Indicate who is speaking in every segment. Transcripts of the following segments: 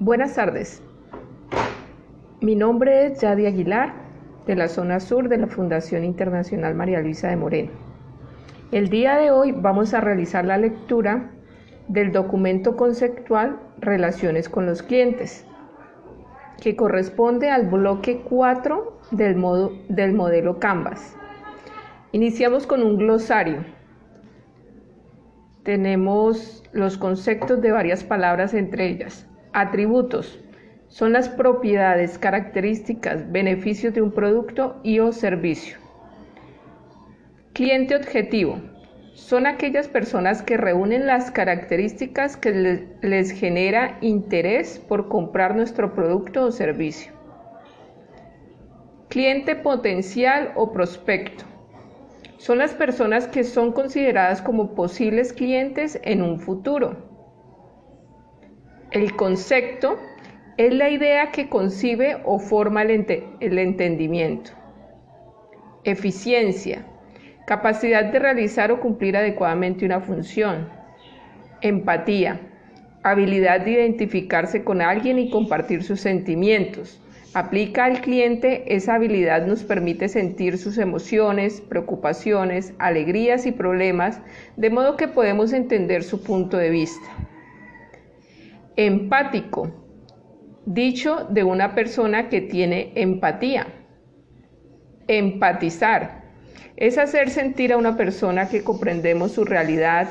Speaker 1: Buenas tardes. Mi nombre es Yadi Aguilar, de la zona sur de la Fundación Internacional María Luisa de Moreno. El día de hoy vamos a realizar la lectura del documento conceptual Relaciones con los clientes, que corresponde al bloque 4 del, del modelo Canvas. Iniciamos con un glosario. Tenemos los conceptos de varias palabras entre ellas. Atributos son las propiedades, características, beneficios de un producto y o servicio. Cliente objetivo son aquellas personas que reúnen las características que les genera interés por comprar nuestro producto o servicio. Cliente potencial o prospecto. Son las personas que son consideradas como posibles clientes en un futuro. El concepto es la idea que concibe o forma el, entendimiento. Eficiencia Capacidad de realizar o cumplir adecuadamente una función. Empatía. Habilidad de identificarse con alguien y compartir sus sentimientos. Aplica al cliente, esa habilidad nos permite sentir sus emociones, preocupaciones, alegrías y problemas, de modo que podemos entender su punto de vista. Empático. Dicho de una persona que tiene empatía. Empatizar es hacer sentir a una persona que comprendemos su realidad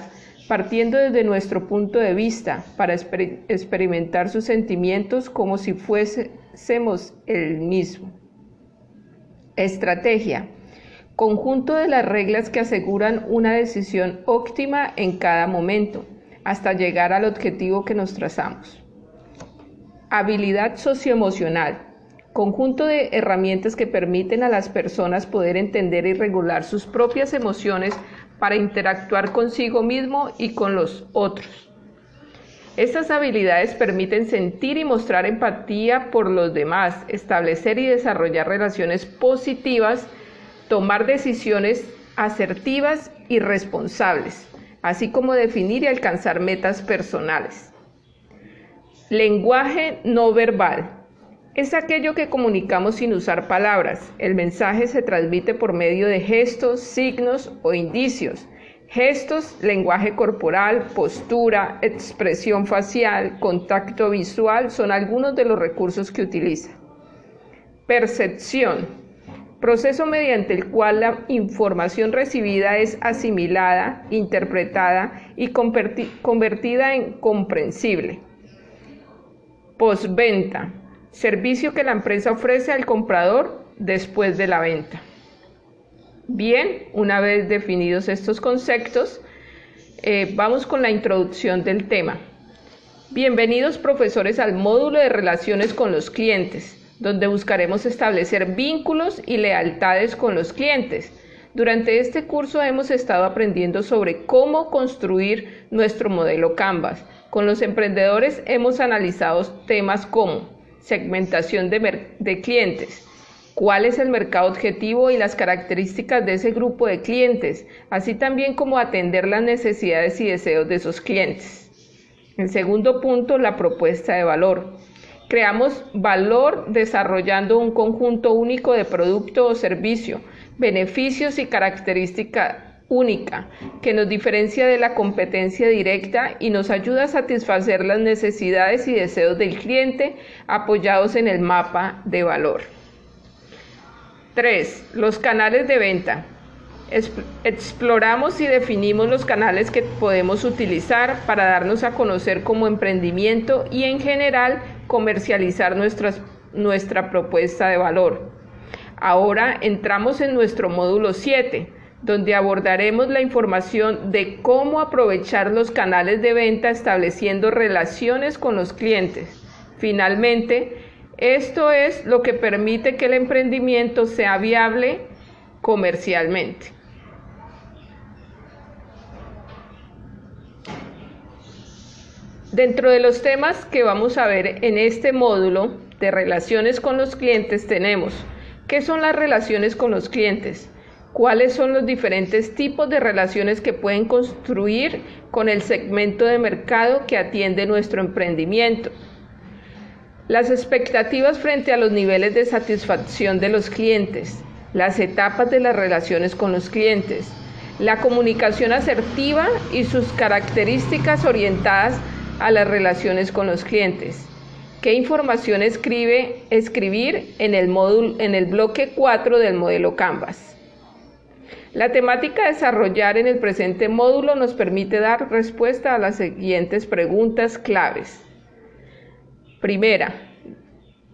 Speaker 1: partiendo desde nuestro punto de vista para experimentar sus sentimientos como si fuésemos el mismo. Estrategia. Conjunto de las reglas que aseguran una decisión óptima en cada momento, hasta llegar al objetivo que nos trazamos. Habilidad socioemocional conjunto de herramientas que permiten a las personas poder entender y regular sus propias emociones para interactuar consigo mismo y con los otros. Estas habilidades permiten sentir y mostrar empatía por los demás, establecer y desarrollar relaciones positivas, tomar decisiones asertivas y responsables, así como definir y alcanzar metas personales. Lenguaje no verbal es aquello que comunicamos sin usar palabras. El mensaje se transmite por medio de gestos, signos o indicios. Gestos, lenguaje corporal, postura, expresión facial, contacto visual son algunos de los recursos que utiliza. Percepción. Proceso mediante el cual la información recibida es asimilada, interpretada y convertida en comprensible. Postventa servicio que la empresa ofrece al comprador después de la venta. Bien, una vez definidos estos conceptos, eh, vamos con la introducción del tema. Bienvenidos profesores al módulo de relaciones con los clientes, donde buscaremos establecer vínculos y lealtades con los clientes. Durante este curso hemos estado aprendiendo sobre cómo construir nuestro modelo Canvas. Con los emprendedores hemos analizado temas como segmentación de, clientes, cuál es el mercado objetivo y las características de ese grupo de clientes, así también como atender las necesidades y deseos de esos clientes. El segundo punto, la propuesta de valor. Creamos valor desarrollando un conjunto único de producto o servicio, beneficios y características única que nos diferencia de la competencia directa y nos ayuda a satisfacer las necesidades y deseos del cliente apoyados en el mapa de valor. 3. Los canales de venta. Exploramos y definimos los canales que podemos utilizar para darnos a conocer como emprendimiento y en general comercializar nuestra propuesta de valor. Ahora entramos en nuestro módulo 7, donde abordaremos la información de cómo aprovechar los canales de venta estableciendo relaciones con los clientes. Finalmente, esto es lo que permite que el emprendimiento sea viable comercialmente. Dentro de los temas que vamos a ver en este módulo de relaciones con los clientes tenemos, ¿qué son las relaciones con los clientes? cuáles son los diferentes tipos de relaciones que pueden construir con el segmento de mercado que atiende nuestro emprendimiento. Las expectativas frente a los niveles de satisfacción de los clientes, las etapas de las relaciones con los clientes, la comunicación asertiva y sus características orientadas a las relaciones con los clientes. ¿Qué información escribe escribir en el, en el bloque 4 del modelo Canvas? La temática a desarrollar en el presente módulo nos permite dar respuesta a las siguientes preguntas claves. Primera,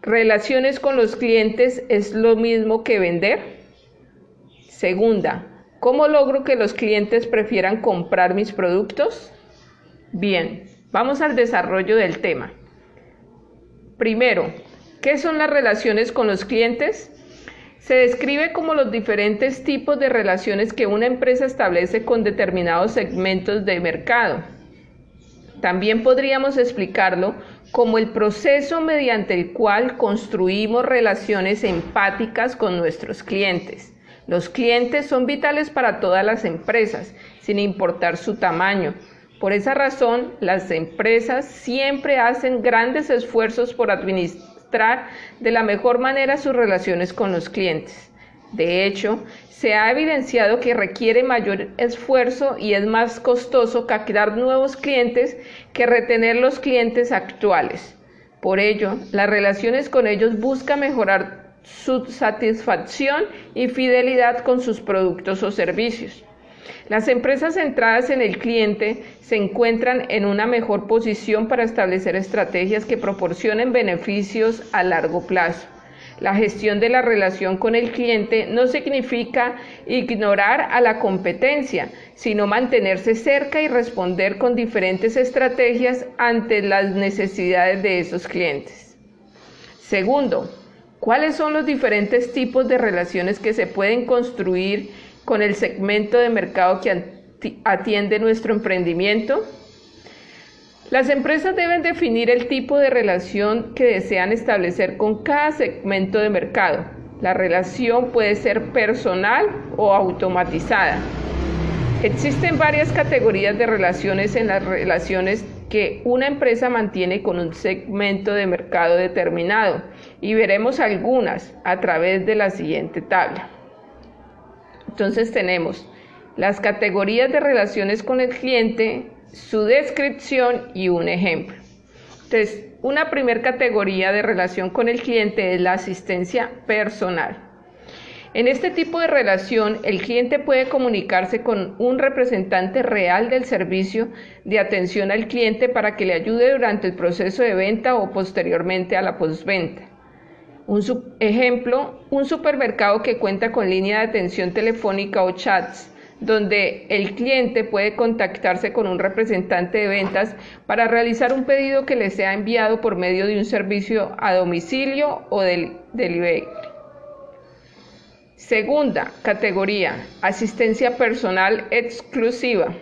Speaker 1: ¿relaciones con los clientes es lo mismo que vender? Segunda, ¿cómo logro que los clientes prefieran comprar mis productos? Bien, vamos al desarrollo del tema. Primero, ¿qué son las relaciones con los clientes? Se describe como los diferentes tipos de relaciones que una empresa establece con determinados segmentos de mercado. También podríamos explicarlo como el proceso mediante el cual construimos relaciones empáticas con nuestros clientes. Los clientes son vitales para todas las empresas, sin importar su tamaño. Por esa razón, las empresas siempre hacen grandes esfuerzos por administrar de la mejor manera sus relaciones con los clientes. De hecho, se ha evidenciado que requiere mayor esfuerzo y es más costoso captar nuevos clientes que retener los clientes actuales. Por ello, las relaciones con ellos buscan mejorar su satisfacción y fidelidad con sus productos o servicios. Las empresas centradas en el cliente se encuentran en una mejor posición para establecer estrategias que proporcionen beneficios a largo plazo. La gestión de la relación con el cliente no significa ignorar a la competencia, sino mantenerse cerca y responder con diferentes estrategias ante las necesidades de esos clientes. Segundo, ¿cuáles son los diferentes tipos de relaciones que se pueden construir con el segmento de mercado que atiende nuestro emprendimiento? Las empresas deben definir el tipo de relación que desean establecer con cada segmento de mercado. La relación puede ser personal o automatizada. Existen varias categorías de relaciones en las relaciones que una empresa mantiene con un segmento de mercado determinado y veremos algunas a través de la siguiente tabla. Entonces tenemos las categorías de relaciones con el cliente, su descripción y un ejemplo. Entonces, una primera categoría de relación con el cliente es la asistencia personal. En este tipo de relación, el cliente puede comunicarse con un representante real del servicio de atención al cliente para que le ayude durante el proceso de venta o posteriormente a la postventa. Un ejemplo, un supermercado que cuenta con línea de atención telefónica o chats, donde el cliente puede contactarse con un representante de ventas para realizar un pedido que le sea enviado por medio de un servicio a domicilio o del delivery. Segunda categoría, asistencia personal exclusiva.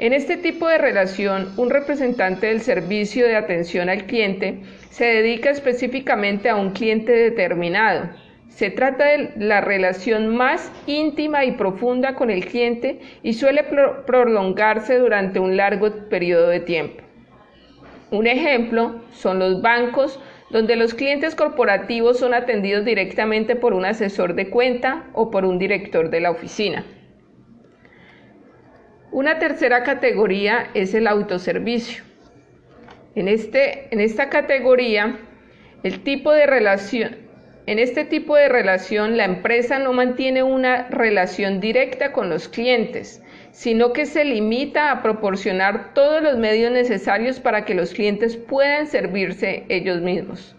Speaker 1: En este tipo de relación, un representante del servicio de atención al cliente se dedica específicamente a un cliente determinado. Se trata de la relación más íntima y profunda con el cliente y suele prolongarse durante un largo periodo de tiempo. Un ejemplo son los bancos, donde los clientes corporativos son atendidos directamente por un asesor de cuenta o por un director de la oficina. Una tercera categoría es el autoservicio. En, este, en esta categoría, el tipo de relación, en este tipo de relación, la empresa no mantiene una relación directa con los clientes, sino que se limita a proporcionar todos los medios necesarios para que los clientes puedan servirse ellos mismos.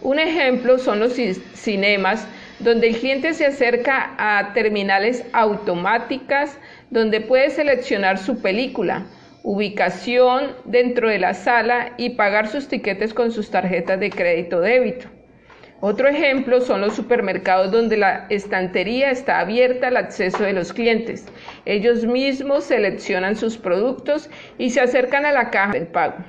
Speaker 1: Un ejemplo son los cinemas, donde el cliente se acerca a terminales automáticas donde puede seleccionar su película, ubicación dentro de la sala y pagar sus tiquetes con sus tarjetas de crédito débito. Otro ejemplo son los supermercados donde la estantería está abierta al acceso de los clientes. Ellos mismos seleccionan sus productos y se acercan a la caja del pago.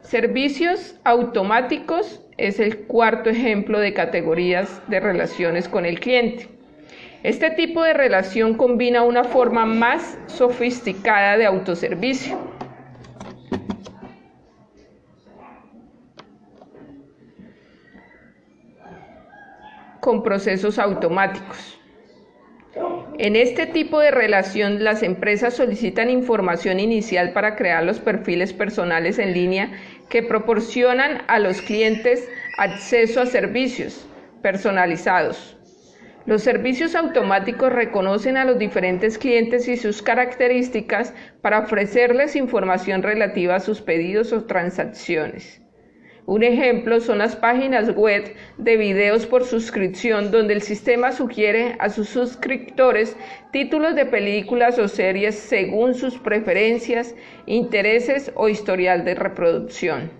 Speaker 1: Servicios automáticos es el cuarto ejemplo de categorías de relaciones con el cliente. Este tipo de relación combina una forma más sofisticada de autoservicio. con procesos automáticos. En este tipo de relación, las empresas solicitan información inicial para crear los perfiles personales en línea que proporcionan a los clientes acceso a servicios personalizados. Los servicios automáticos reconocen a los diferentes clientes y sus características para ofrecerles información relativa a sus pedidos o transacciones. Un ejemplo son las páginas web de videos por suscripción donde el sistema sugiere a sus suscriptores títulos de películas o series según sus preferencias, intereses o historial de reproducción.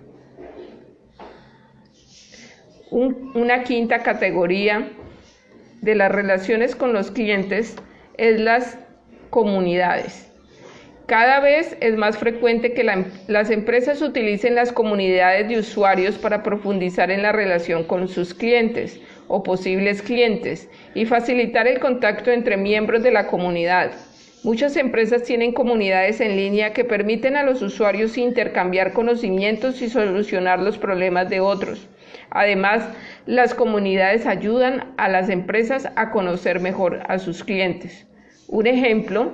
Speaker 1: una quinta categoría de las relaciones con los clientes es las comunidades. Cada vez es más frecuente que las empresas utilicen las comunidades de usuarios para profundizar en la relación con sus clientes o posibles clientes y facilitar el contacto entre miembros de la comunidad. Muchas empresas tienen comunidades en línea que permiten a los usuarios intercambiar conocimientos y solucionar los problemas de otros. Además, las comunidades ayudan a las empresas a conocer mejor a sus clientes. Un ejemplo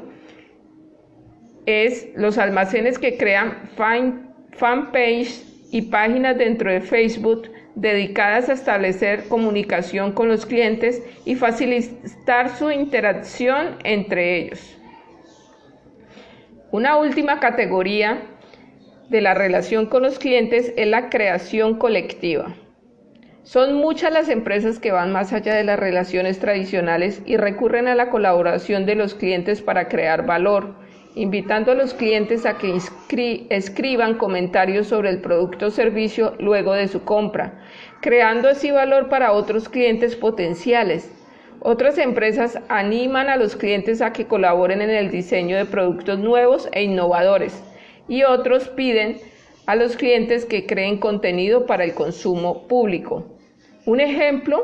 Speaker 1: es los almacenes que crean fanpage y páginas dentro de Facebook dedicadas a establecer comunicación con los clientes y facilitar su interacción entre ellos. Una última categoría de la relación con los clientes es la creación colectiva. Son muchas las empresas que van más allá de las relaciones tradicionales y recurren a la colaboración de los clientes para crear valor, invitando a los clientes a que escriban comentarios sobre el producto o servicio luego de su compra, creando así valor para otros clientes potenciales. Otras empresas animan a los clientes a que colaboren en el diseño de productos nuevos e innovadores y otros piden a los clientes que creen contenido para el consumo público. Un ejemplo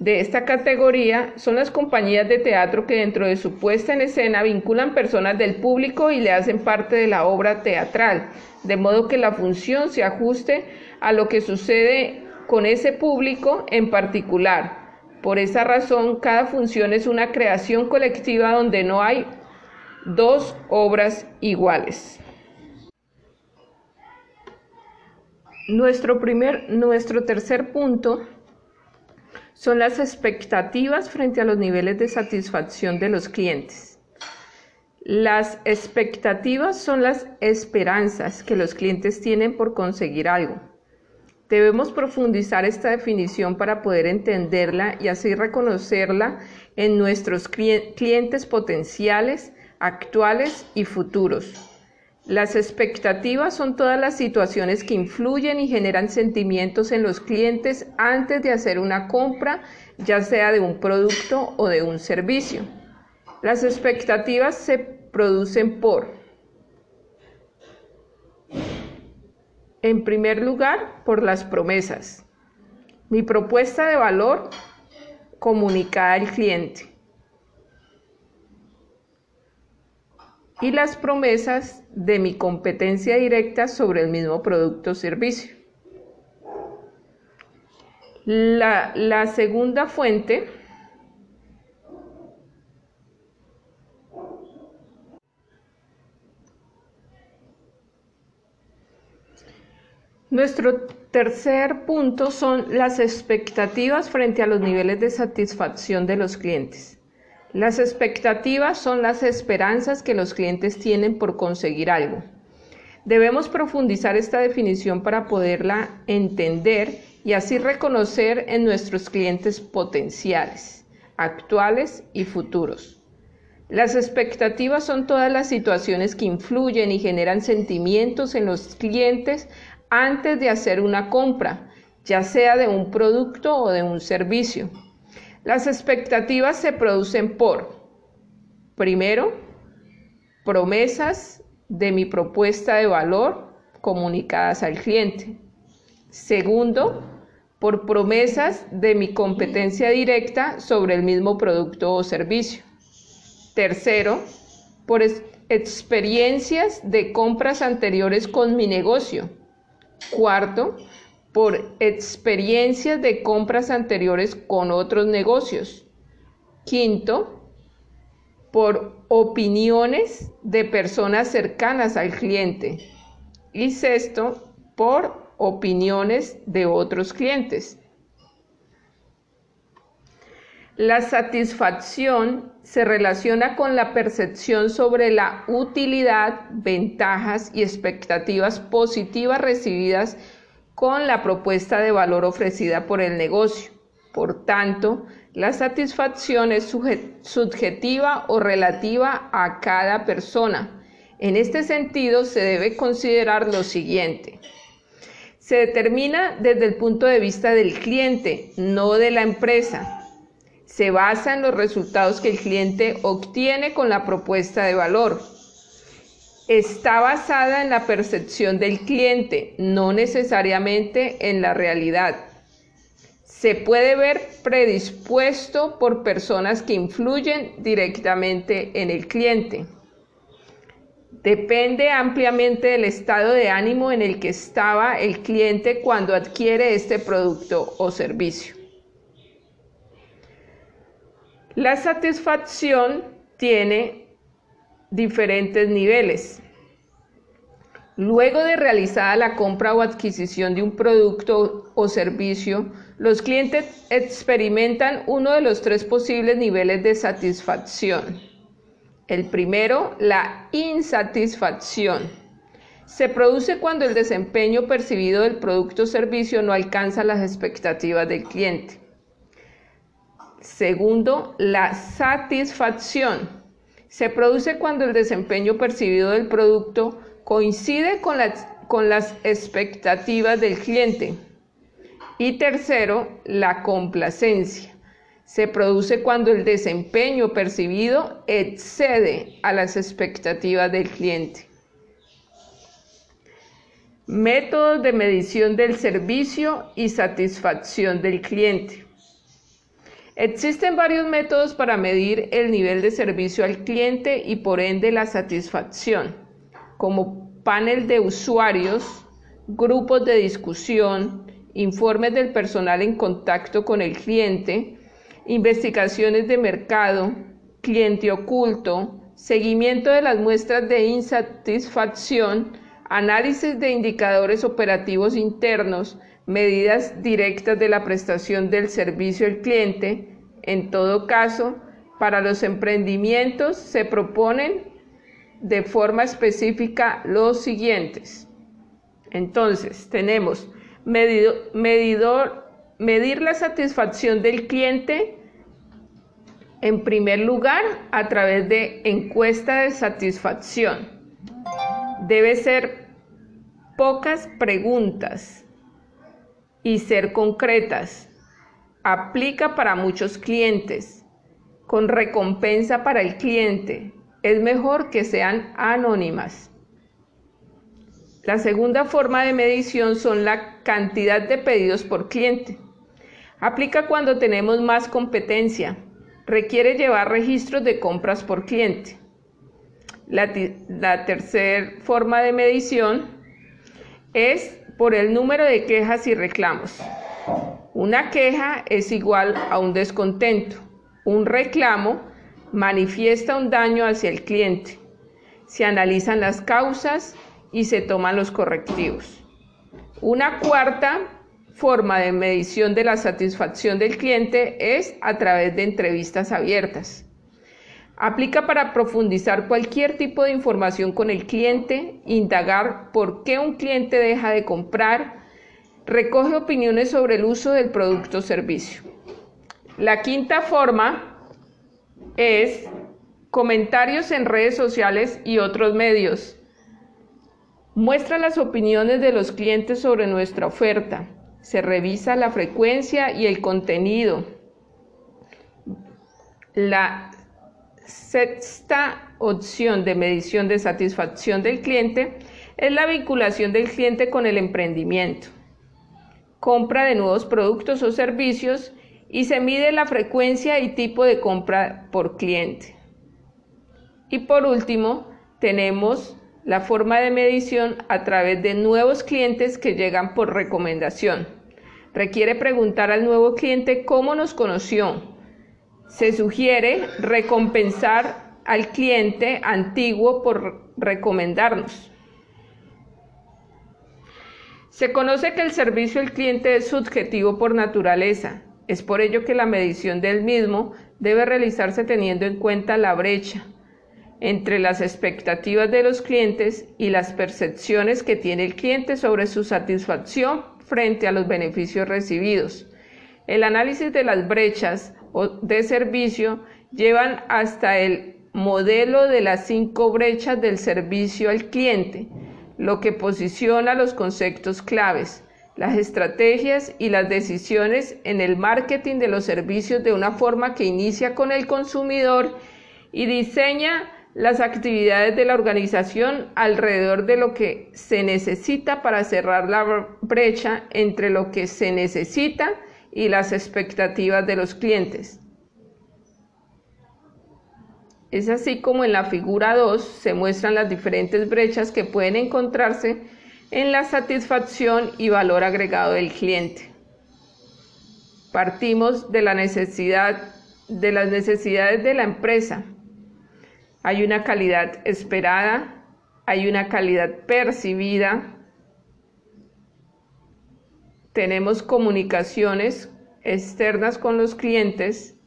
Speaker 1: de esta categoría son las compañías de teatro que dentro de su puesta en escena vinculan personas del público y le hacen parte de la obra teatral, de modo que la función se ajuste a lo que sucede con ese público en particular. Por esa razón, cada función es una creación colectiva donde no hay dos obras iguales. Nuestro, primer, nuestro tercer punto son las expectativas frente a los niveles de satisfacción de los clientes. Las expectativas son las esperanzas que los clientes tienen por conseguir algo. Debemos profundizar esta definición para poder entenderla y así reconocerla en nuestros clientes potenciales, actuales y futuros. Las expectativas son todas las situaciones que influyen y generan sentimientos en los clientes antes de hacer una compra, ya sea de un producto o de un servicio. Las expectativas se producen por, en primer lugar, por las promesas. Mi propuesta de valor comunicada al cliente. Y las promesas de mi competencia directa sobre el mismo producto o servicio. La, la segunda fuente Nuestro tercer punto son las expectativas frente a los niveles de satisfacción de los clientes. Las expectativas son las esperanzas que los clientes tienen por conseguir algo. Debemos profundizar esta definición para poderla entender y así reconocer en nuestros clientes potenciales, actuales y futuros. Las expectativas son todas las situaciones que influyen y generan sentimientos en los clientes antes de hacer una compra, ya sea de un producto o de un servicio. Las expectativas se producen por, primero, promesas de mi propuesta de valor comunicadas al cliente. Segundo, por promesas de mi competencia directa sobre el mismo producto o servicio. Tercero, por experiencias de compras anteriores con mi negocio. Cuarto, por experiencias de compras anteriores con otros negocios. Quinto, por opiniones de personas cercanas al cliente. Y sexto, por opiniones de otros clientes. La satisfacción se relaciona con la percepción sobre la utilidad, ventajas y expectativas positivas recibidas con la propuesta de valor ofrecida por el negocio. Por tanto, la satisfacción es subjetiva o relativa a cada persona. En este sentido, se debe considerar lo siguiente. Se determina desde el punto de vista del cliente, no de la empresa se basa en los resultados que el cliente obtiene con la propuesta de valor. Está basada en la percepción del cliente, no necesariamente en la realidad. Se puede ver predispuesto por personas que influyen directamente en el cliente. Depende ampliamente del estado de ánimo en el que estaba el cliente cuando adquiere este producto o servicio. La satisfacción tiene diferentes niveles. Luego de realizada la compra o adquisición de un producto o servicio, los clientes experimentan uno de los tres posibles niveles de satisfacción. El primero, la insatisfacción. Se produce cuando el desempeño percibido del producto o servicio no alcanza las expectativas del cliente. Segundo, la satisfacción. Se produce cuando el desempeño percibido del producto coincide con, las expectativas del cliente. Y tercero, la complacencia. Se produce cuando el desempeño percibido excede a las expectativas del cliente. Métodos de medición del servicio y satisfacción del cliente. Existen varios métodos para medir el nivel de servicio al cliente y por ende la satisfacción, como panel de usuarios, grupos de discusión, informes del personal en contacto con el cliente, investigaciones de mercado, cliente oculto, seguimiento de las muestras de insatisfacción, análisis de indicadores operativos internos, medidas directas de la prestación del servicio al cliente. En todo caso, para los emprendimientos se proponen de forma específica los siguientes. Entonces, tenemos medidor, medir la satisfacción del cliente en primer lugar a través de encuesta de satisfacción. Debe ser pocas preguntas y ser concretas. Aplica para muchos clientes, con recompensa para el cliente. Es mejor que sean anónimas. La segunda forma de medición son la cantidad de pedidos por cliente. Aplica cuando tenemos más competencia. Requiere llevar registros de compras por cliente. La, la tercera forma de medición es por el número de quejas y reclamos. Una queja es igual a un descontento. Un reclamo manifiesta un daño hacia el cliente. Se analizan las causas y se toman los correctivos. Una cuarta forma de medición de la satisfacción del cliente es a través de entrevistas abiertas. Aplica para profundizar cualquier tipo de información con el cliente, indagar por qué un cliente deja de comprar, recoge opiniones sobre el uso del producto o servicio. La quinta forma es comentarios en redes sociales y otros medios. Muestra las opiniones de los clientes sobre nuestra oferta. Se revisa la frecuencia y el contenido. La sexta opción de medición de satisfacción del cliente es la vinculación del cliente con el emprendimiento, compra de nuevos productos o servicios y se mide la frecuencia y tipo de compra por cliente. Y por último, tenemos la forma de medición a través de nuevos clientes que llegan por recomendación. Requiere preguntar al nuevo cliente cómo nos conoció. Se sugiere recompensar al cliente antiguo por recomendarnos. Se conoce que el servicio al cliente es subjetivo por naturaleza. Es por ello que la medición del mismo debe realizarse teniendo en cuenta la brecha entre las expectativas de los clientes y las percepciones que tiene el cliente sobre su satisfacción frente a los beneficios recibidos. El análisis de las brechas de servicio llevan hasta el modelo de las cinco brechas del servicio al cliente, lo que posiciona los conceptos claves, las estrategias y las decisiones en el marketing de los servicios de una forma que inicia con el consumidor y diseña las actividades de la organización alrededor de lo que se necesita para cerrar la brecha entre lo que se necesita y las expectativas de los clientes. Es así como en la figura 2 se muestran las diferentes brechas que pueden encontrarse en la satisfacción y valor agregado del cliente. Partimos de la necesidad de las necesidades de la empresa. Hay una calidad esperada, hay una calidad percibida. Tenemos comunicaciones externas con los clientes.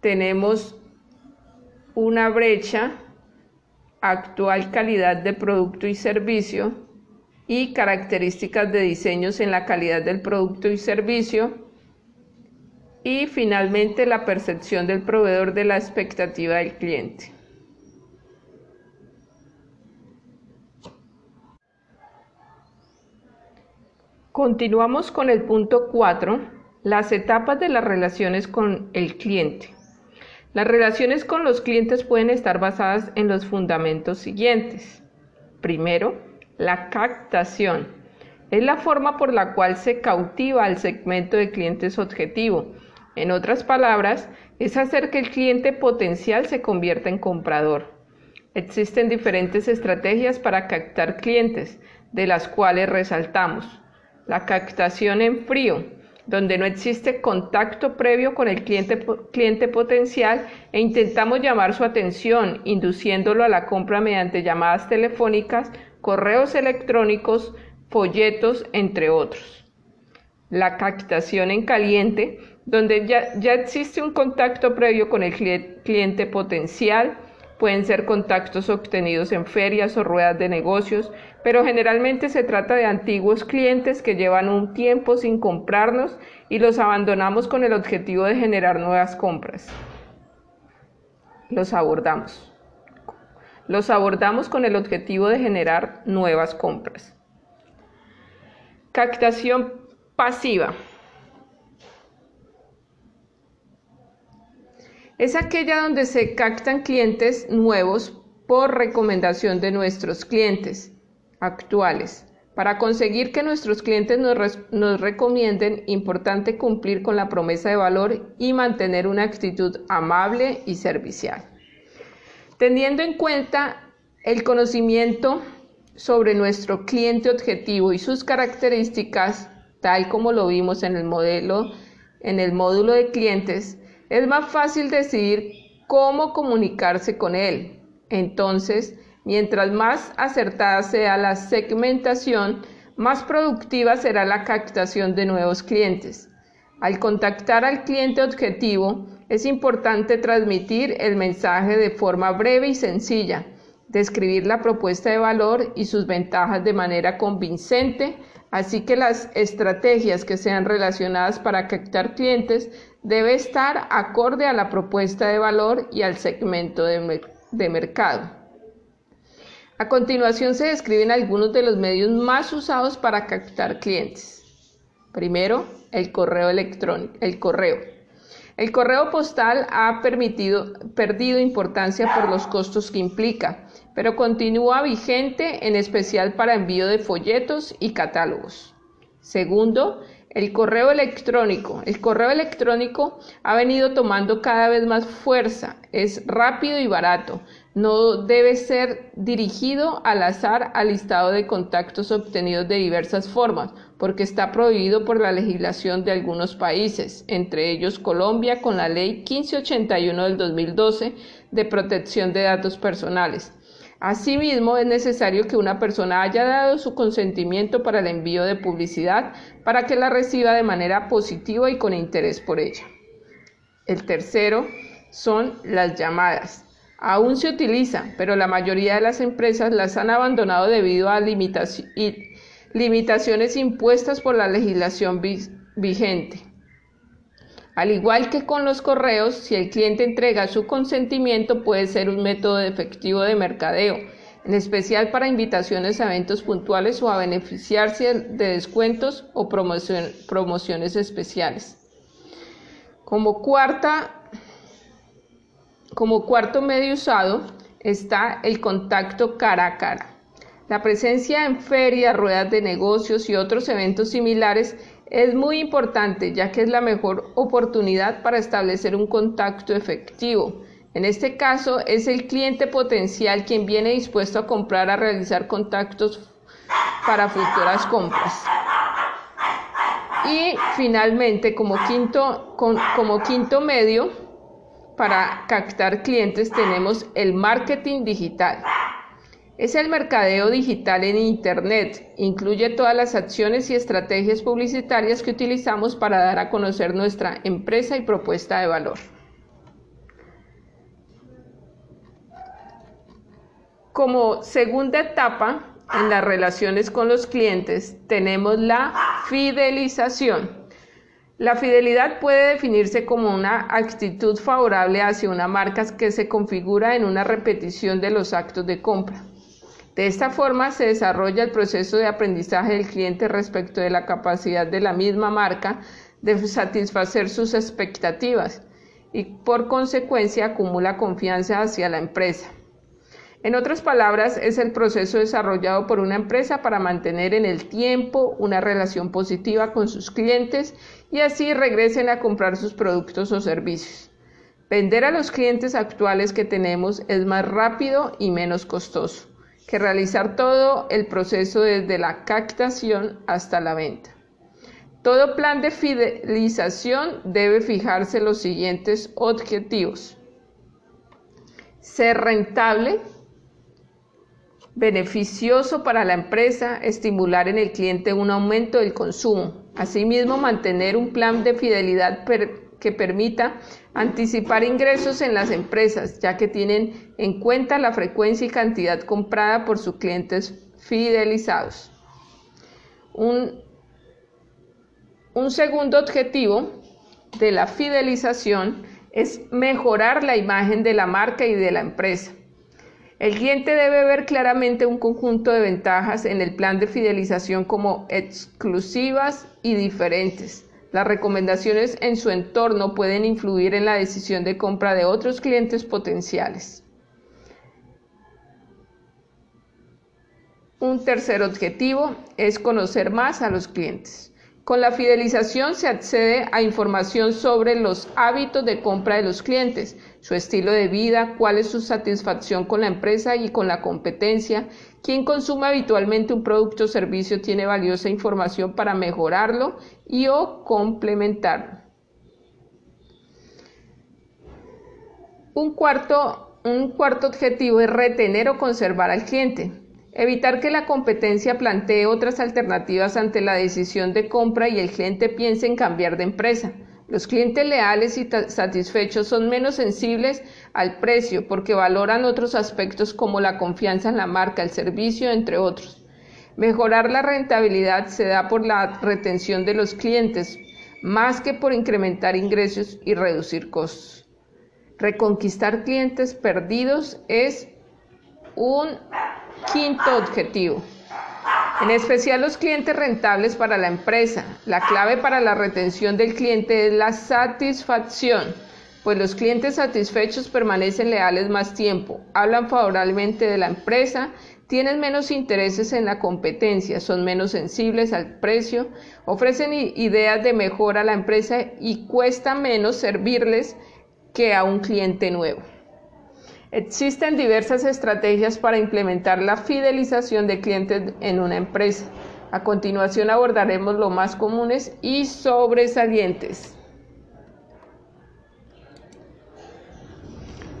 Speaker 1: Tenemos una brecha actual calidad de producto y servicio y características de diseños en la calidad del producto y servicio y finalmente la percepción del proveedor de la expectativa del cliente. Continuamos con el punto 4, las etapas de las relaciones con el cliente. Las relaciones con los clientes pueden estar basadas en los fundamentos siguientes. Primero, la captación. Es la forma por la cual se cautiva al segmento de clientes objetivo. En otras palabras, es hacer que el cliente potencial se convierta en comprador. Existen diferentes estrategias para captar clientes, de las cuales resaltamos la captación en frío, donde no existe contacto previo con el cliente, cliente potencial e intentamos llamar su atención, induciéndolo a la compra mediante llamadas telefónicas, correos electrónicos, folletos, entre otros. La captación en caliente, donde ya, ya existe un contacto previo con el cliente potencial, Pueden ser contactos obtenidos en ferias o ruedas de negocios, pero generalmente se trata de antiguos clientes que llevan un tiempo sin comprarnos y los abandonamos con el objetivo de generar nuevas compras. Los abordamos. Los abordamos con el objetivo de generar nuevas compras. Captación pasiva. Es aquella donde se captan clientes nuevos por recomendación de nuestros clientes actuales. Para conseguir que nuestros clientes nos, recomienden, importante cumplir con la promesa de valor y mantener una actitud amable y servicial. Teniendo en cuenta el conocimiento sobre nuestro cliente objetivo y sus características, tal como lo vimos en el modelo en el módulo de clientes, es más fácil decidir cómo comunicarse con él. Entonces, mientras más acertada sea la segmentación, más productiva será la captación de nuevos clientes. Al contactar al cliente objetivo, es importante transmitir el mensaje de forma breve y sencilla, describir la propuesta de valor y sus ventajas de manera convincente, así que las estrategias que sean relacionadas para captar clientes debe estar acorde a la propuesta de valor y al segmento de, mercado. A continuación se describen algunos de los medios más usados para captar clientes. Primero, el correo electrónico, el correo. El correo postal ha perdido importancia por los costos que implica, pero continúa vigente en especial para envío de folletos y catálogos. Segundo, El correo electrónico. El correo electrónico ha venido tomando cada vez más fuerza. Es rápido y barato. No debe ser dirigido al azar al listado de contactos obtenidos de diversas formas, porque está prohibido por la legislación de algunos países, entre ellos Colombia con la Ley 1581 del 2012 de protección de datos personales. Asimismo, es necesario que una persona haya dado su consentimiento para el envío de publicidad para que la reciba de manera positiva y con interés por ella. El tercero son las llamadas. Aún se utilizan, pero la mayoría de las empresas las han abandonado debido a limitaciones impuestas por la legislación vigente. Al igual que con los correos, si el cliente entrega su consentimiento puede ser un método efectivo de mercadeo, en especial para invitaciones a eventos puntuales o a beneficiarse de descuentos o promociones especiales. Como, como cuarto medio usado está el contacto cara a cara. La presencia en ferias, ruedas de negocios y otros eventos similares es muy importante ya que es la mejor oportunidad para establecer un contacto efectivo. En este caso es el cliente potencial quien viene dispuesto a comprar a realizar contactos para futuras compras. Y finalmente, como quinto, como quinto medio para captar clientes tenemos el marketing digital. Es el mercadeo digital en Internet. Incluye todas las acciones y estrategias publicitarias que utilizamos para dar a conocer nuestra empresa y propuesta de valor. Como segunda etapa en las relaciones con los clientes tenemos la fidelización. La fidelidad puede definirse como una actitud favorable hacia una marca que se configura en una repetición de los actos de compra. De esta forma se desarrolla el proceso de aprendizaje del cliente respecto de la capacidad de la misma marca de satisfacer sus expectativas y por consecuencia acumula confianza hacia la empresa. En otras palabras, es el proceso desarrollado por una empresa para mantener en el tiempo una relación positiva con sus clientes y así regresen a comprar sus productos o servicios. Vender a los clientes actuales que tenemos es más rápido y menos costoso que realizar todo el proceso desde la captación hasta la venta. Todo plan de fidelización debe fijarse los siguientes objetivos. Ser rentable, beneficioso para la empresa, estimular en el cliente un aumento del consumo. Asimismo, mantener un plan de fidelidad que permita anticipar ingresos en las empresas, ya que tienen en cuenta la frecuencia y cantidad comprada por sus clientes fidelizados. Un, un segundo objetivo de la fidelización es mejorar la imagen de la marca y de la empresa. El cliente debe ver claramente un conjunto de ventajas en el plan de fidelización como exclusivas y diferentes, las recomendaciones en su entorno pueden influir en la decisión de compra de otros clientes potenciales. Un tercer objetivo es conocer más a los clientes. Con la fidelización se accede a información sobre los hábitos de compra de los clientes, su estilo de vida, cuál es su satisfacción con la empresa y con la competencia, quien consume habitualmente un producto o servicio tiene valiosa información para mejorarlo y o complementarlo. Un cuarto, un cuarto objetivo es retener o conservar al cliente. Evitar que la competencia plantee otras alternativas ante la decisión de compra y el cliente piense en cambiar de empresa. Los clientes leales y satisfechos son menos sensibles al precio porque valoran otros aspectos como la confianza en la marca, el servicio, entre otros. Mejorar la rentabilidad se da por la retención de los clientes, más que por incrementar ingresos y reducir costos. Reconquistar clientes perdidos es un quinto objetivo. En especial los clientes rentables para la empresa. La clave para la retención del cliente es la satisfacción, pues los clientes satisfechos permanecen leales más tiempo, hablan favorablemente de la empresa, tienen menos intereses en la competencia, son menos sensibles al precio, ofrecen ideas de mejora a la empresa y cuesta menos servirles que a un cliente nuevo. Existen diversas estrategias para implementar la fidelización de clientes en una empresa. A continuación abordaremos los más comunes y sobresalientes.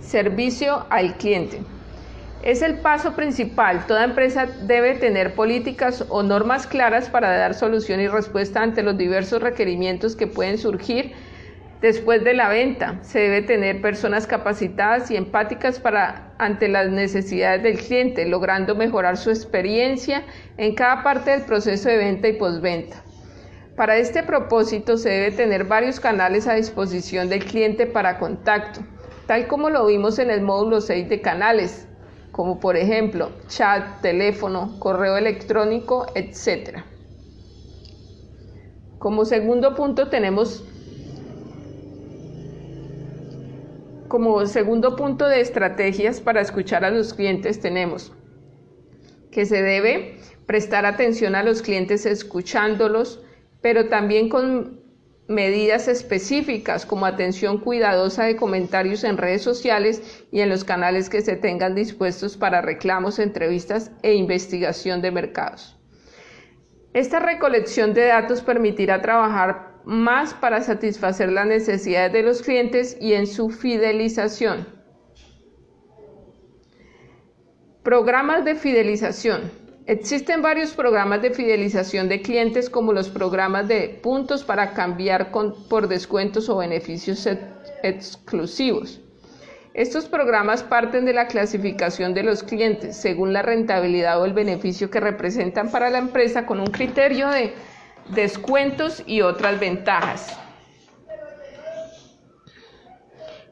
Speaker 1: Servicio al cliente. Es el paso principal. Toda empresa debe tener políticas o normas claras para dar solución y respuesta ante los diversos requerimientos que pueden surgir después de la venta. Se debe tener personas capacitadas y empáticas para ante las necesidades del cliente, logrando mejorar su experiencia en cada parte del proceso de venta y postventa. Para este propósito se debe tener varios canales a disposición del cliente para contacto, tal como lo vimos en el módulo 6 de canales, como por ejemplo chat, teléfono, correo electrónico, etc. Como segundo punto tenemos como segundo punto de estrategias para escuchar a los clientes tenemos que se debe prestar atención a los clientes escuchándolos, pero también con medidas específicas como atención cuidadosa de comentarios en redes sociales y en los canales que se tengan dispuestos para reclamos, entrevistas e investigación de mercados. Esta recolección de datos permitirá trabajar más para satisfacer las necesidades de los clientes y en su fidelización. Programas de fidelización. Existen varios programas de fidelización de clientes como los programas de puntos para cambiar por descuentos o beneficios exclusivos. Estos programas parten de la clasificación de los clientes según la rentabilidad o el beneficio que representan para la empresa con un criterio de descuentos y otras ventajas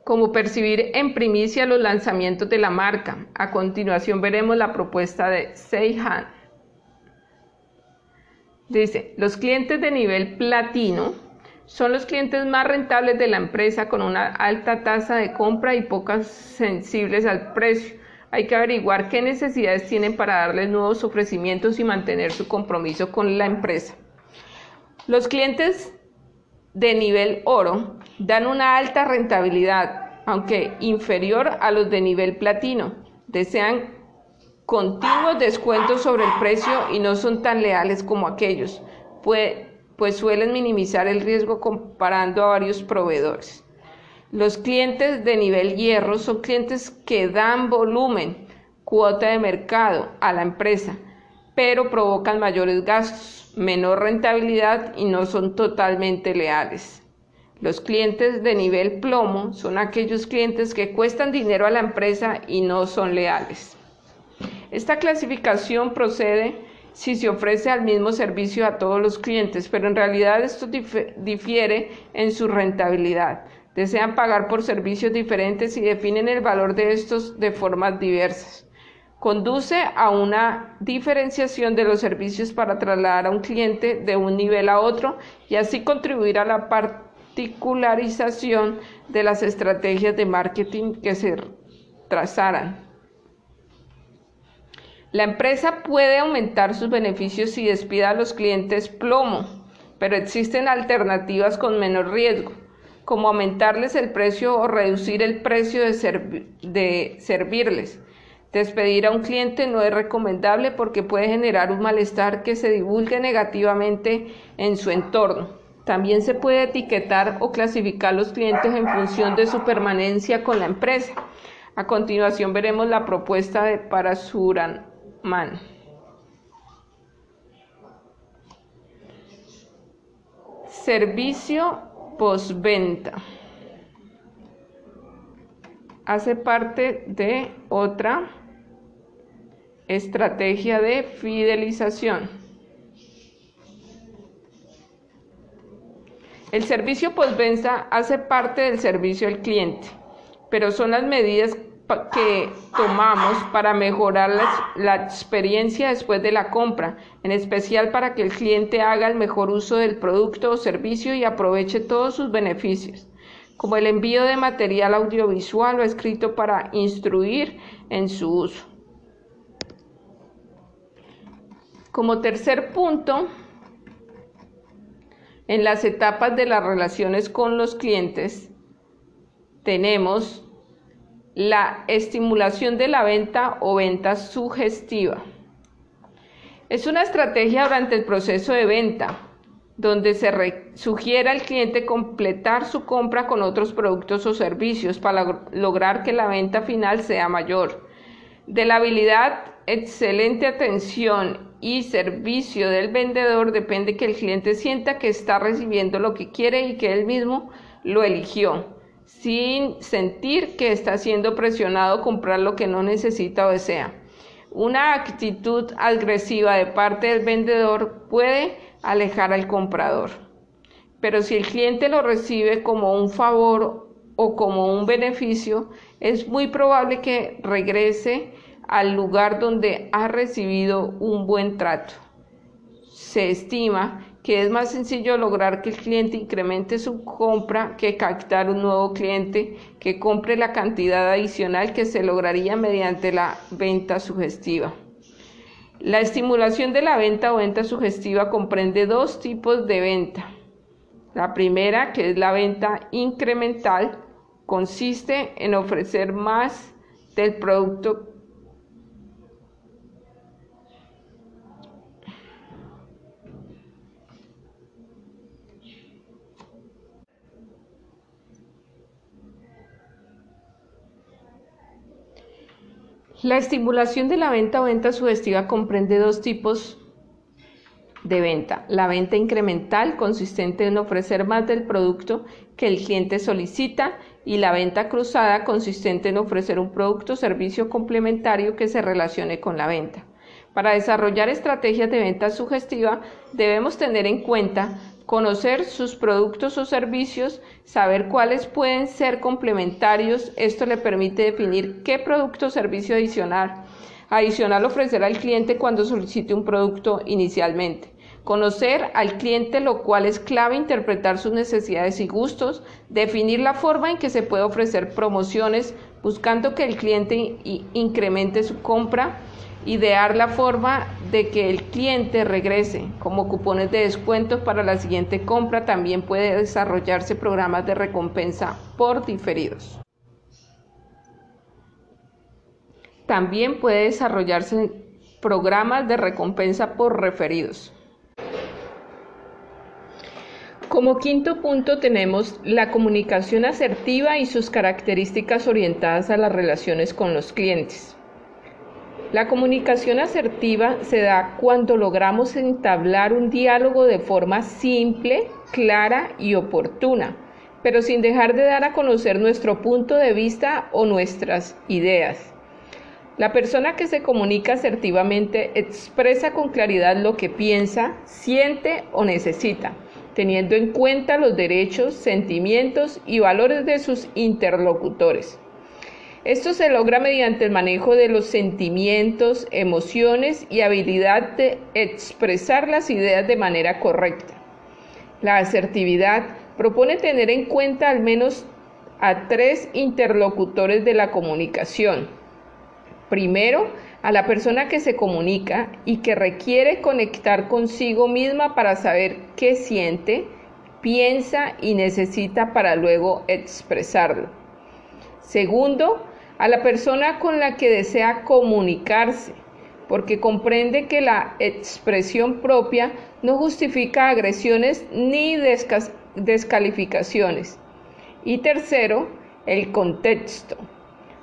Speaker 1: como percibir en primicia los lanzamientos de la marca. A continuación veremos la propuesta de Seihan. Dice, los clientes de nivel platino son los clientes más rentables de la empresa con una alta tasa de compra y pocas sensibles al precio. Hay que averiguar qué necesidades tienen para darles nuevos ofrecimientos y mantener su compromiso con la empresa. Los clientes de nivel oro dan una alta rentabilidad, aunque inferior a los de nivel platino. Desean continuos descuentos sobre el precio y no son tan leales como aquellos, pues, pues suelen minimizar el riesgo comparando a varios proveedores. Los clientes de nivel hierro son clientes que dan volumen, cuota de mercado a la empresa, pero provocan mayores gastos, menor rentabilidad y no son totalmente leales. Los clientes de nivel plomo son aquellos clientes que cuestan dinero a la empresa y no son leales. Esta clasificación procede si se ofrece al mismo servicio a todos los clientes, pero en realidad esto difiere en su rentabilidad. Desean pagar por servicios diferentes y definen el valor de estos de formas diversas. Conduce a una diferenciación de los servicios para trasladar a un cliente de un nivel a otro y así contribuir a la particularización de las estrategias de marketing que se trazaran. La empresa puede aumentar sus beneficios si despida a los clientes plomo, pero existen alternativas con menor riesgo, como aumentarles el precio o reducir el precio de, de servirles. Despedir a un cliente no es recomendable porque puede generar un malestar que se divulgue negativamente en su entorno. También se puede etiquetar o clasificar los clientes en función de su permanencia con la empresa. A continuación veremos la propuesta de Parasuranman. Servicio postventa. Hace parte de otra estrategia de fidelización. El servicio postventa hace parte del servicio al cliente, pero son las medidas que tomamos para mejorar la, experiencia después de la compra, en especial para que el cliente haga el mejor uso del producto o servicio y aproveche todos sus beneficios, como el envío de material audiovisual o escrito para instruir en su uso. Como tercer punto, en las etapas de las relaciones con los clientes, tenemos la estimulación de la venta o venta sugestiva. Es una estrategia durante el proceso de venta donde se sugiere al cliente completar su compra con otros productos o servicios para lograr que la venta final sea mayor. De la habilidad, excelente atención y servicio del vendedor depende que el cliente sienta que está recibiendo lo que quiere y que él mismo lo eligió, sin sentir que está siendo presionado a comprar lo que no necesita o desea. Una actitud agresiva de parte del vendedor puede alejar al comprador. Pero si el cliente lo recibe como un favor o como un beneficio, es muy probable que regrese al lugar donde ha recibido un buen trato. Se estima que es más sencillo lograr que el cliente incremente su compra que captar un nuevo cliente que compre la cantidad adicional que se lograría mediante la venta sugestiva. La estimulación de la venta o venta sugestiva comprende dos tipos de venta. La primera, que es la venta incremental, consiste en ofrecer más del producto La estimulación de la venta o venta sugestiva comprende dos tipos de venta. La venta incremental, consistente en ofrecer más del producto que el cliente solicita, y la venta cruzada, consistente en ofrecer un producto o servicio complementario que se relacione con la venta. Para desarrollar estrategias de venta sugestiva, debemos tener en cuenta conocer sus productos o servicios, saber cuáles pueden ser complementarios. Esto le permite definir qué producto o servicio adicional, adicional ofrecer al cliente cuando solicite un producto inicialmente. Conocer al cliente, lo cual es clave interpretar sus necesidades y gustos, definir la forma en que se puede ofrecer promociones, buscando que el cliente incremente su compra, idear la forma de que el cliente regrese como cupones de descuento para la siguiente compra. También puede desarrollarse programas de recompensa por diferidos. También puede desarrollarse programas de recompensa por referidos. Como quinto punto tenemos la comunicación asertiva y sus características orientadas a las relaciones con los clientes. La comunicación asertiva se da cuando logramos entablar un diálogo de forma simple, clara y oportuna, pero sin dejar de dar a conocer nuestro punto de vista o nuestras ideas. La persona que se comunica asertivamente expresa con claridad lo que piensa, siente o necesita, teniendo en cuenta los derechos, sentimientos y valores de sus interlocutores. Esto se logra mediante el manejo de los sentimientos, emociones y habilidad de expresar las ideas de manera correcta. La asertividad propone tener en cuenta al menos a tres interlocutores de la comunicación. Primero, a la persona que se comunica y que requiere conectar consigo misma para saber qué siente, piensa y necesita para luego expresarlo. Segundo, a la persona con la que desea comunicarse, porque comprende que la expresión propia no justifica agresiones ni descalificaciones. Y tercero, el contexto,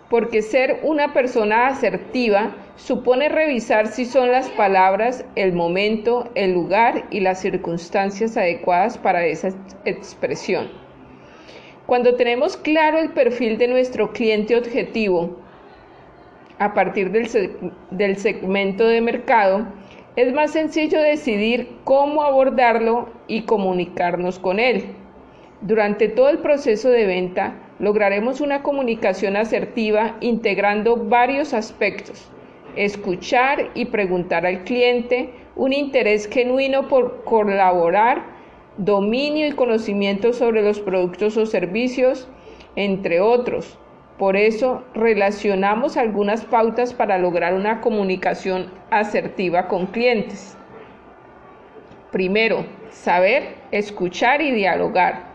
Speaker 1: porque ser una persona asertiva supone revisar si son las palabras, el momento, el lugar y las circunstancias adecuadas para esa expresión. Cuando tenemos claro el perfil de nuestro cliente objetivo a partir del, segmento de mercado, es más sencillo decidir cómo abordarlo y comunicarnos con él. Durante todo el proceso de venta lograremos una comunicación asertiva integrando varios aspectos. Escuchar y preguntar al cliente, un interés genuino por colaborar, dominio y conocimiento sobre los productos o servicios, entre otros. Por eso relacionamos algunas pautas para lograr una comunicación asertiva con clientes. Primero, saber escuchar y dialogar.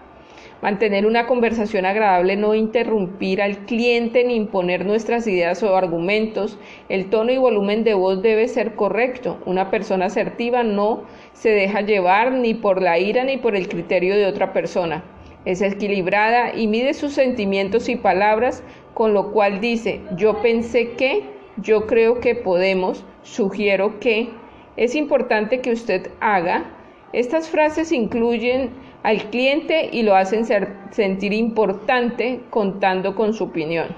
Speaker 1: Mantener una conversación agradable, no interrumpir al cliente ni imponer nuestras ideas o argumentos. El tono y volumen de voz debe ser correcto. Una persona asertiva no se deja llevar ni por la ira ni por el criterio de otra persona. Es equilibrada y mide sus sentimientos y palabras, con lo cual dice, yo pensé que, yo creo que podemos, sugiero que. Es importante que usted haga. Estas frases incluyen al cliente y lo hacen sentir importante contando con su opinión.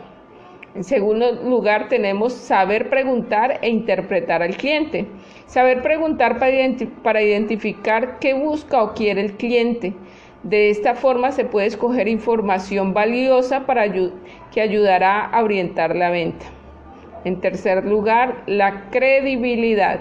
Speaker 1: En segundo lugar, tenemos saber preguntar e interpretar al cliente. Saber preguntar para, identificar qué busca o quiere el cliente. De esta forma se puede escoger información valiosa para que ayudará a orientar la venta. En tercer lugar, la credibilidad.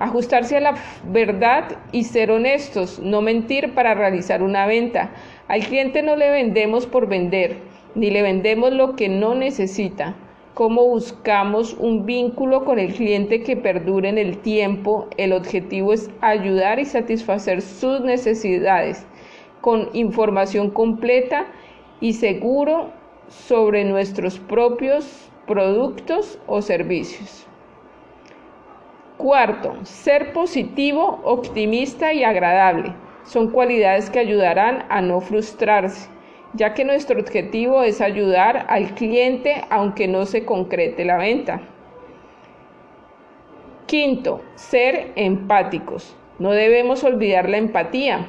Speaker 1: Ajustarse a la verdad y ser honestos, no mentir para realizar una venta. Al cliente no le vendemos por vender, ni le vendemos lo que no necesita. ¿Cómo buscamos un vínculo con el cliente que perdure en el tiempo? El objetivo es ayudar y satisfacer sus necesidades con información completa y seguro sobre nuestros propios productos o servicios. Cuarto, ser positivo, optimista y agradable. Son cualidades que ayudarán a no frustrarse, ya que nuestro objetivo es ayudar al cliente aunque no se concrete la venta. Quinto, ser empáticos. No debemos olvidar la empatía,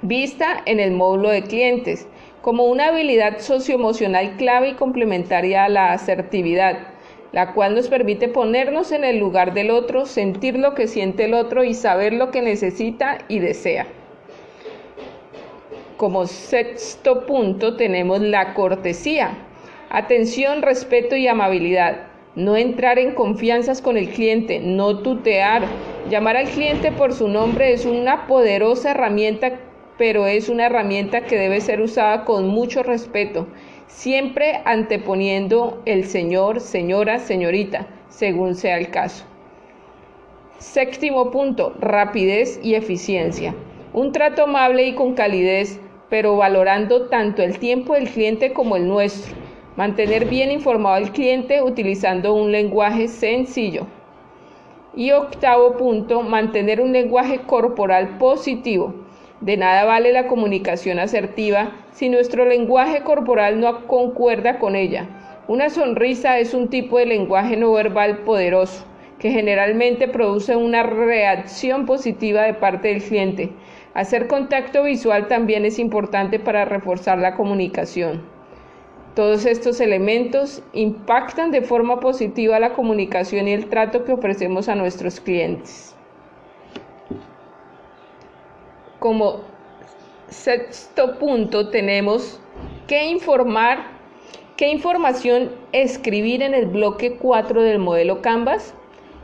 Speaker 1: vista en el módulo de clientes, como una habilidad socioemocional clave y complementaria a la asertividad la cual nos permite ponernos en el lugar del otro, sentir lo que siente el otro y saber lo que necesita y desea. Como sexto punto tenemos la cortesía, atención, respeto y amabilidad. No entrar en confianzas con el cliente, no tutear. Llamar al cliente por su nombre es una poderosa herramienta, pero es una herramienta que debe ser usada con mucho respeto siempre anteponiendo el señor, señora, señorita, según sea el caso. Séptimo punto, rapidez y eficiencia. Un trato amable y con calidez, pero valorando tanto el tiempo del cliente como el nuestro. Mantener bien informado al cliente utilizando un lenguaje sencillo. Y octavo punto, mantener un lenguaje corporal positivo de nada vale la comunicación asertiva si nuestro lenguaje corporal no concuerda con ella. Una sonrisa es un tipo de lenguaje no verbal poderoso que generalmente produce una reacción positiva de parte del cliente. Hacer contacto visual también es importante para reforzar la comunicación. Todos estos elementos impactan de forma positiva la comunicación y el trato que ofrecemos a nuestros clientes. Como sexto punto tenemos que informar, qué información escribir en el bloque 4 del modelo Canvas.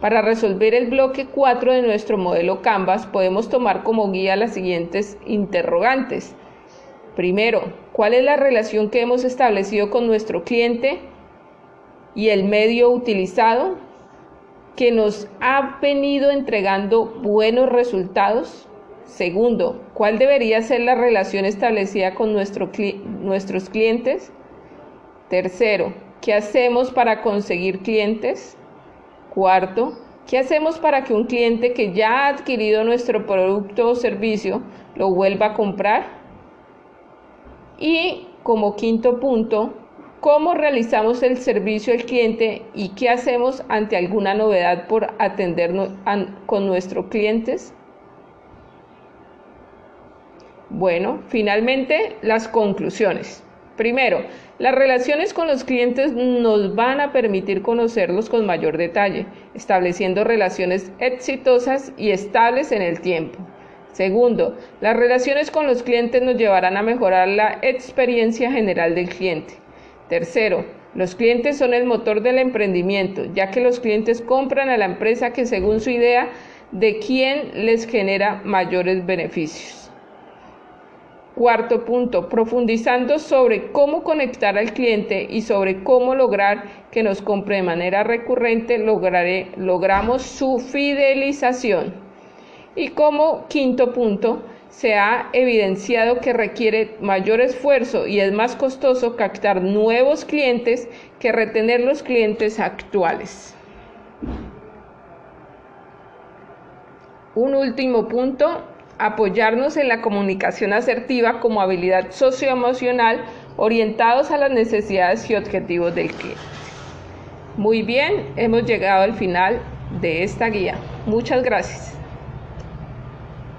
Speaker 1: Para resolver el bloque 4 de nuestro modelo Canvas podemos tomar como guía las siguientes interrogantes. Primero, ¿cuál es la relación que hemos establecido con nuestro cliente y el medio utilizado que nos ha venido entregando buenos resultados? Segundo, ¿cuál debería ser la relación establecida con nuestros clientes? Tercero, ¿qué hacemos para conseguir clientes? Cuarto, ¿qué hacemos para que un cliente que ya ha adquirido nuestro producto o servicio lo vuelva a comprar? Y como quinto punto, ¿cómo realizamos el servicio al cliente y qué hacemos ante alguna novedad por atendernos con nuestros clientes? Bueno, finalmente las conclusiones. Primero, las relaciones con los clientes nos van a permitir conocerlos con mayor detalle, estableciendo relaciones exitosas y estables en el tiempo. Segundo, las relaciones con los clientes nos llevarán a mejorar la experiencia general del cliente. Tercero, los clientes son el motor del emprendimiento, ya que los clientes compran a la empresa que según su idea de quién les genera mayores beneficios. Cuarto punto, profundizando sobre cómo conectar al cliente y sobre cómo lograr que nos compre de manera recurrente, logramos su fidelización. Y como quinto punto, se ha evidenciado que requiere mayor esfuerzo y es más costoso captar nuevos clientes que retener los clientes actuales. Un último punto, apoyarnos en la comunicación asertiva como habilidad socioemocional orientados a las necesidades y objetivos del cliente. Muy bien, hemos llegado al final de esta guía. Muchas gracias.